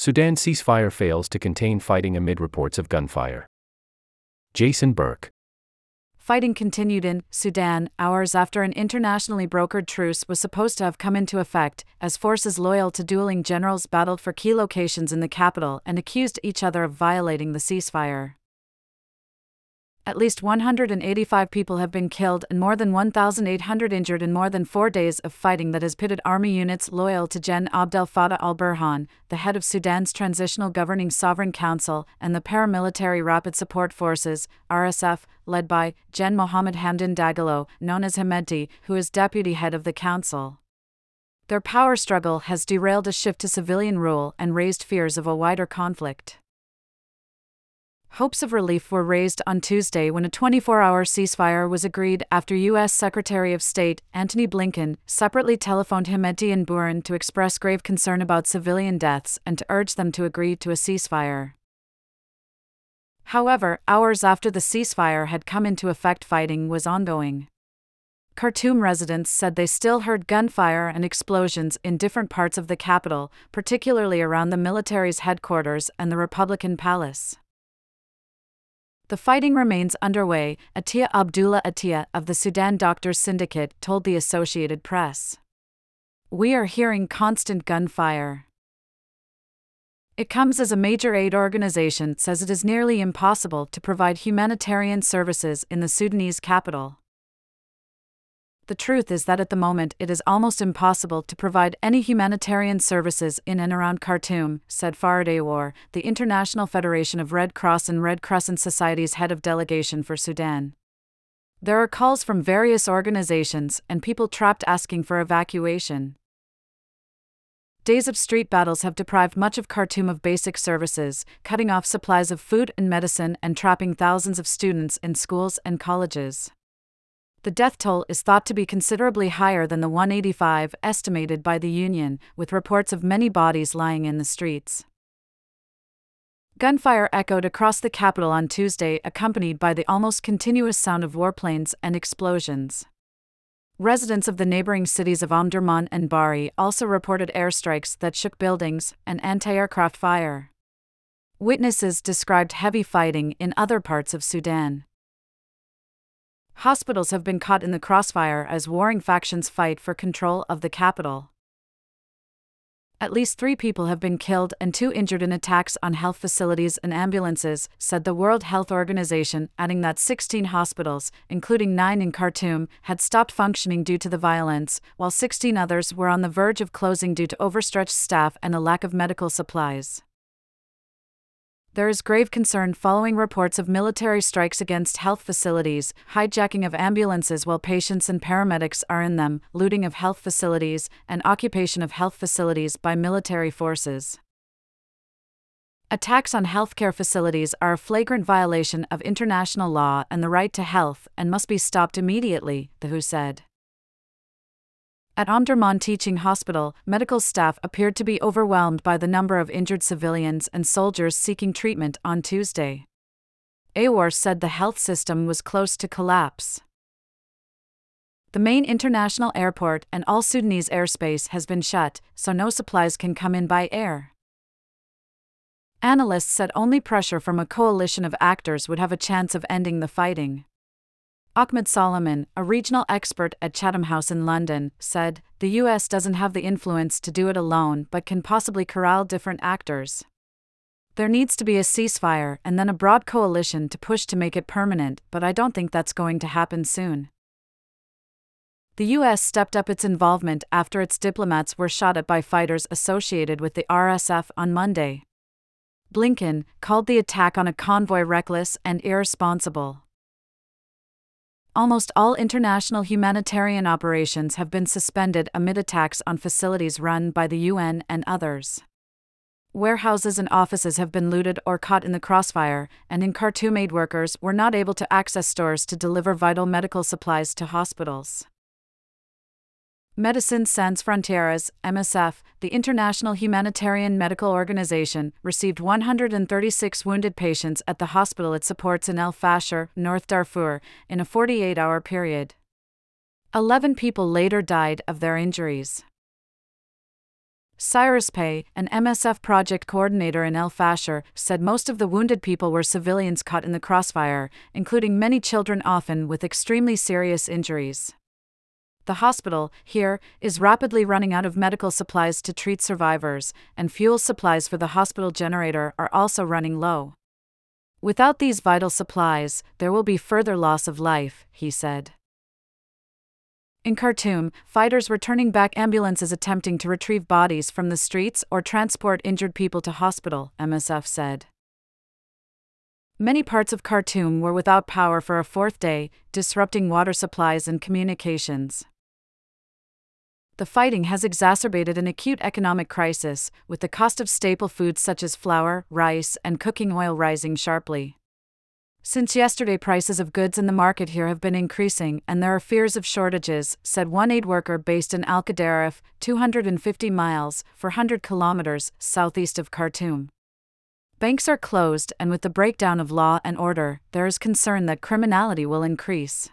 Sudan ceasefire fails to contain fighting amid reports of gunfire. Jason Burke. Fighting continued in Sudan hours after an internationally brokered truce was supposed to have come into effect, as forces loyal to dueling generals battled for key locations in the capital and accused each other of violating the ceasefire. At least 185 people have been killed and more than 1,800 injured in more than four days of fighting that has pitted army units loyal to Gen Abdel Fattah al Burhan, the head of Sudan's Transitional Governing Sovereign Council, and the paramilitary Rapid Support Forces, RSF, led by Gen Mohammed Hamdan Dagalo, known as Hemedti, who is deputy head of the council. Their power struggle has derailed a shift to civilian rule and raised fears of a wider conflict. Hopes of relief were raised on Tuesday when a 24 hour ceasefire was agreed after U.S. Secretary of State Antony Blinken separately telephoned Hemedti and Burhan to express grave concern about civilian deaths and to urge them to agree to a ceasefire. However, hours after the ceasefire had come into effect, fighting was ongoing. Khartoum residents said they still heard gunfire and explosions in different parts of the capital, particularly around the military's headquarters and the Republican Palace. The fighting remains underway, Atiya Abdullah Atiya of the Sudan Doctors Syndicate told the Associated Press. We are hearing constant gunfire. It comes as a major aid organization says it is nearly impossible to provide humanitarian services in the Sudanese capital. The truth is that at the moment it is almost impossible to provide any humanitarian services in and around Khartoum, said Farid Aiywar, the International Federation of Red Cross and Red Crescent Society's head of delegation for Sudan. There are calls from various organizations and people trapped asking for evacuation. Days of street battles have deprived much of Khartoum of basic services, cutting off supplies of food and medicine and trapping thousands of students in schools and colleges the death toll is thought to be considerably higher than the 185 estimated by the Union, with reports of many bodies lying in the streets. Gunfire echoed across the capital on Tuesday, accompanied by the almost continuous sound of warplanes and explosions. Residents of the neighboring cities of Omdurman and Bahri also reported airstrikes that shook buildings and anti aircraft fire. Witnesses described heavy fighting in other parts of Sudan. Hospitals have been caught in the crossfire as warring factions fight for control of the capital. At least three people have been killed and two injured in attacks on health facilities and ambulances, said the World Health Organization, adding that 16 hospitals, including nine in Khartoum, had stopped functioning due to the violence, while 16 others were on the verge of closing due to overstretched staff and a lack of medical supplies there is grave concern following reports of military strikes against health facilities, hijacking of ambulances while patients and paramedics are in them, looting of health facilities, and occupation of health facilities by military forces. Attacks on healthcare facilities are a flagrant violation of international law and the right to health and must be stopped immediately, the WHO said. At Omdurman Teaching Hospital, medical staff appeared to be overwhelmed by the number of injured civilians and soldiers seeking treatment on Tuesday. Aiywar said the health system was close to collapse. The main international airport and all Sudanese airspace has been shut, so no supplies can come in by air. Analysts said only pressure from a coalition of actors would have a chance of ending the fighting. Ahmed Soliman, a regional expert at Chatham House in London, said the US doesn't have the influence to do it alone but can possibly corral different actors. There needs to be a ceasefire and then a broad coalition to push to make it permanent, but I don't think that's going to happen soon. The US stepped up its involvement after its diplomats were shot at by fighters associated with the RSF on Monday. Blinken called the attack on a convoy reckless and irresponsible almost all international humanitarian operations have been suspended amid attacks on facilities run by the UN and others. Warehouses and offices have been looted or caught in the crossfire, and in Khartoum, aid workers were not able to access stores to deliver vital medical supplies to hospitals. Médecins Sans Frontieres, MSF, the international humanitarian medical organization, received 136 wounded patients at the hospital it supports in El Fasher, North Darfur, in a 48 hour period. Eleven people later died of their injuries. Cyrus Paye, an MSF project coordinator in El Fasher, said most of the wounded people were civilians caught in the crossfire, including many children, often with extremely serious injuries. The hospital, here, is rapidly running out of medical supplies to treat survivors, and fuel supplies for the hospital generator are also running low. Without these vital supplies, there will be further loss of life, he said. In Khartoum, fighters were turning back ambulances attempting to retrieve bodies from the streets or transport injured people to hospital, MSF said. Many parts of Khartoum were without power for a fourth day, disrupting water supplies and communications. The fighting has exacerbated an acute economic crisis, with the cost of staple foods such as flour, rice, and cooking oil rising sharply. Since yesterday, prices of goods in the market here have been increasing, and there are fears of shortages, said one aid worker based in Al Qadarif, 250 miles, 400 kilometers, southeast of Khartoum. Banks are closed, and with the breakdown of law and order, there is concern that criminality will increase.